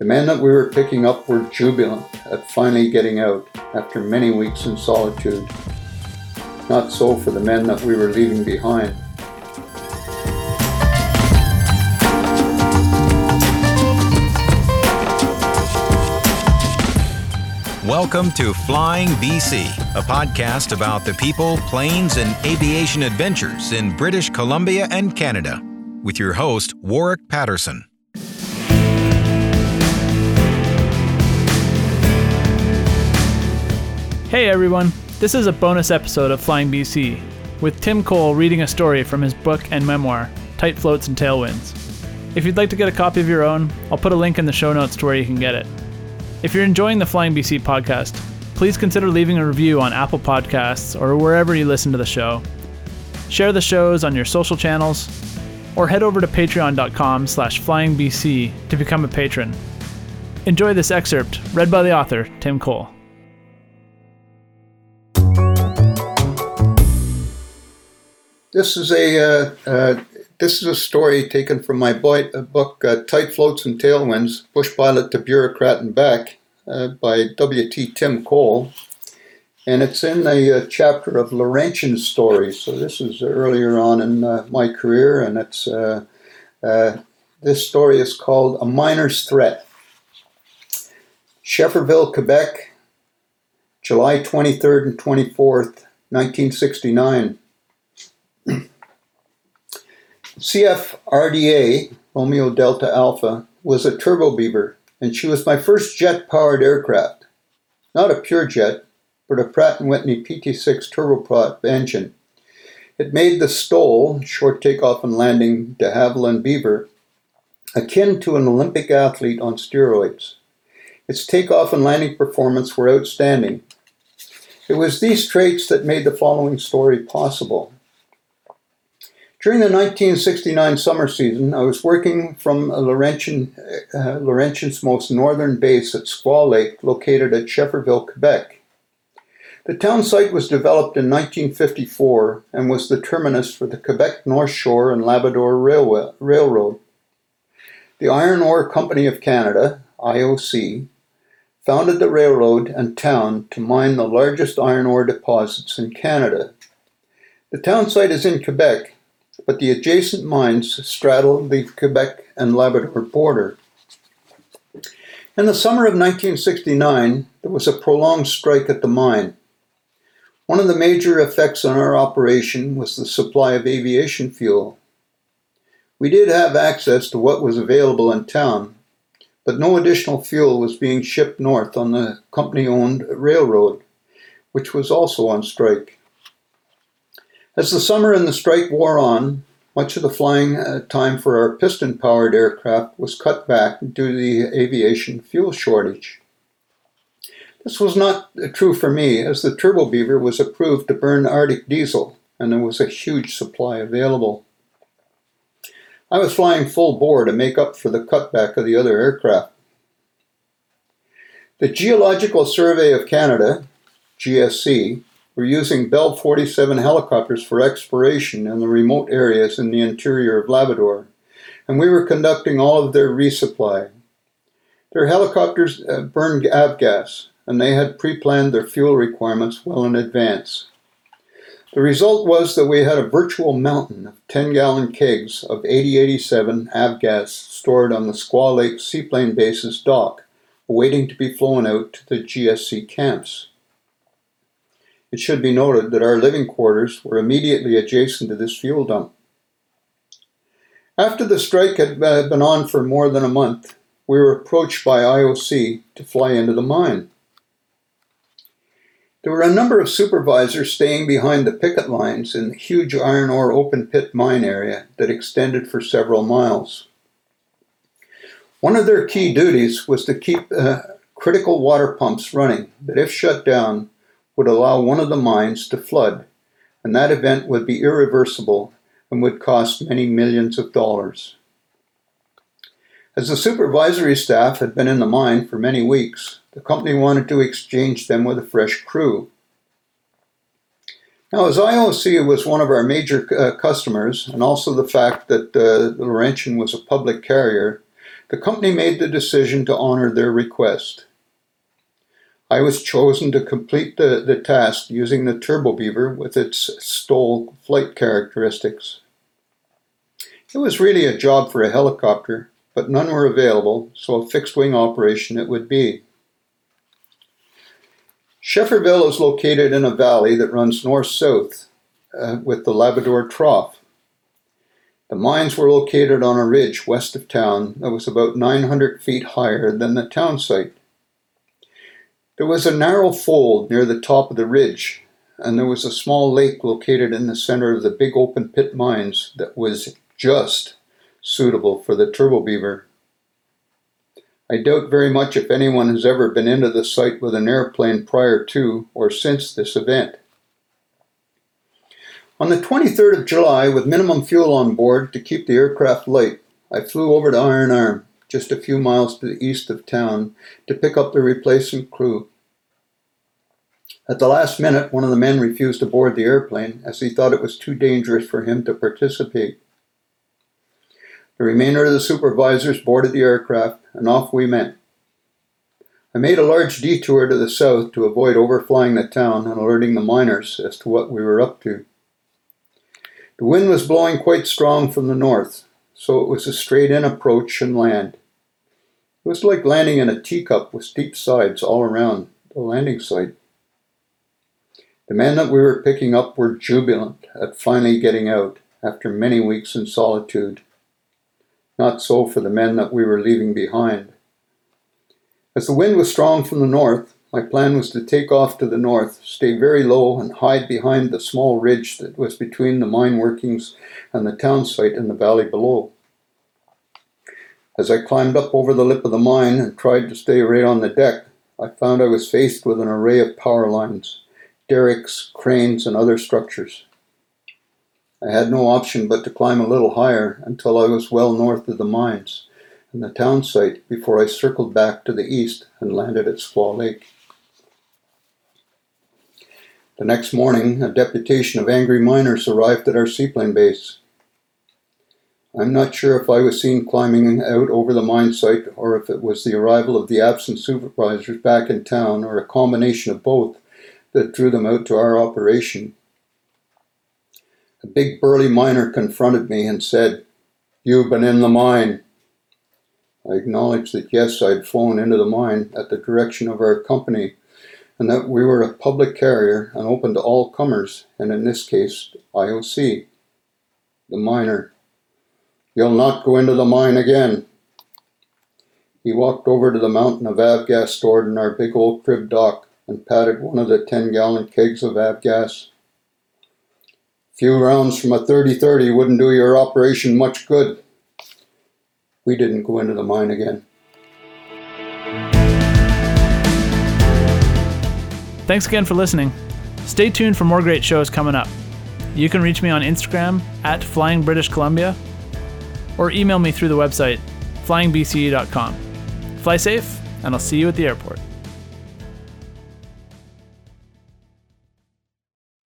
The men that we were picking up were jubilant at finally getting out after many weeks in solitude. Not so for the men that we were leaving behind. Welcome to Flying BC, a podcast about the people, planes, and aviation adventures in British Columbia and Canada, with your host, Warwick Patterson. Hey everyone, this is a bonus episode of Flying BC, with Tim Cole reading a story from his book and memoir, Tight Floats and Tailwinds. If you'd like to get a copy of your own, I'll put a link in the show notes to where you can get it. If you're enjoying the Flying BC podcast, please consider leaving a review on Apple Podcasts or wherever you listen to the show. Share the shows on your social channels, or head over to patreon.com slash flyingbc to become a patron. Enjoy this excerpt read by the author, Tim Cole. This is a uh, uh, this is a story taken from my boy, uh, book uh, "Tight Floats and Tailwinds: Bush Pilot to Bureaucrat and Back" by W. T. Tim Cole, and it's in uh, chapter of Laurentian stories. So this is earlier on in my career, and it's this story is called "A Miner's Threat." Schefferville, Quebec, July 23rd and 24th, 1969. CFRDA, Romeo Delta Alpha, was a turbobeaver, and she was my first jet-powered aircraft. Not a pure jet, but a Pratt & Whitney PT6 turboprop engine. It made the STOL, short takeoff and landing de Havilland Beaver, akin to an Olympic athlete on steroids. Its takeoff and landing performance were outstanding. It was these traits that made the following story possible. During the 1969 summer season, I was working from Laurentian, uh, Laurentian's most northern base at Squaw Lake, located at Schefferville, Quebec. The town site was developed in 1954 and was the terminus for the Quebec North Shore and Labrador Railway, Railroad. The Iron Ore Company of Canada, IOC, founded the railroad and town to mine the largest iron ore deposits in Canada. The town site is in Quebec but the adjacent mines straddle the Quebec and Labrador border. In the summer of 1969, there was a prolonged strike at the mine. One of the major effects on our operation was the supply of aviation fuel. We did have access to what was available in town, but no additional fuel was being shipped north on the company owned railroad, which was also on strike. As the summer and the strike wore on, much of the flying uh, time for our piston powered aircraft was cut back due to the aviation fuel shortage. This was not true for me, as the Turbo Beaver was approved to burn Arctic diesel, and there was a huge supply available. I was flying full bore to make up for the cutback of the other aircraft. The Geological Survey of Canada, GSC, were using Bell 47 helicopters for exploration in the remote areas in the interior of Labrador, and we were conducting all of their resupply. Their helicopters uh, burned avgas, and they had pre planned their fuel requirements well in advance. The result was that we had a virtual mountain of 10 gallon kegs of 8087 avgas stored on the Squaw Lake Seaplane Base's dock, awaiting to be flown out to the GSC camps. It should be noted that our living quarters were immediately adjacent to this fuel dump. After the strike had been on for more than a month, we were approached by IOC to fly into the mine. There were a number of supervisors staying behind the picket lines in the huge iron ore open pit mine area that extended for several miles. One of their key duties was to keep uh, critical water pumps running that, if shut down, would allow one of the mines to flood, and that event would be irreversible and would cost many millions of dollars. As the supervisory staff had been in the mine for many weeks, the company wanted to exchange them with a fresh crew. Now, as IOC was one of our major uh, customers, and also the fact that uh, Laurentian was a public carrier, The company made the decision to honor their request. I was chosen to complete the, the task using the Turbo Beaver with its STOL flight characteristics. It was really a job for a helicopter, but none were available, so a fixed wing operation it would be. Schefferville is located in a valley that runs north south uh, with the Labrador Trough. The mines were located on a ridge west of town that was about 900 feet higher than the town site. There was a narrow fold near the top of the ridge, and there was a small lake located in the center of the big open pit mines that was just suitable for the turbo beaver. I doubt very much if anyone has ever been into the site with an airplane prior to or since this event. On the 23rd of July, with minimum fuel on board to keep the aircraft light, I flew over to Iron Arm, just a few miles to the east of town, to pick up the replacement crew. At the last minute, one of the men refused to board the airplane as he thought it was too dangerous for him to participate. The remainder of the supervisors boarded the aircraft, and off we went. I made a large detour to the south to avoid overflying the town and alerting the miners as to what we were up to. The wind was blowing quite strong from the north, so it was a straight in approach and land. It was like landing in a teacup with steep sides all around the landing site. The men that we were picking up were jubilant at finally getting out after many weeks in solitude. Not so for the men that we were leaving behind. As the wind was strong from the north, my plan was to take off to the north, stay very low, and hide behind the small ridge that was between the mine workings and the town site in the valley below. As I climbed up over the lip of the mine and tried to stay right on the deck, I found I was faced with an array of power lines, derricks, cranes, and other structures. I had no option but to climb a little higher until I was well north of the mines and the town site before I circled back to the east and landed at Squaw Lake. The next morning, a deputation of angry miners arrived at our seaplane base. I'm not sure if I was seen climbing out over the mine site or if it was the arrival of the absent supervisors back in town or a combination of both that drew them out to our operation. A big burly miner confronted me and said, You've been in the mine. I acknowledged that yes, I'd flown into the mine at the direction of our company and that we were a public carrier and open to all comers, and in this case, IOC. The miner. You'll not go into the mine again. He walked over to the mountain of avgas stored in our big old crib dock and patted one of the 10 gallon kegs of avgas. Few rounds from a 30 30 wouldn't do your operation much good. We didn't go into the mine again. Thanks again for listening. Stay tuned for more great shows coming up. You can reach me on Instagram at Flying British Columbia or email me through the website flyingbce.com. Fly safe, and I'll see you at the airport.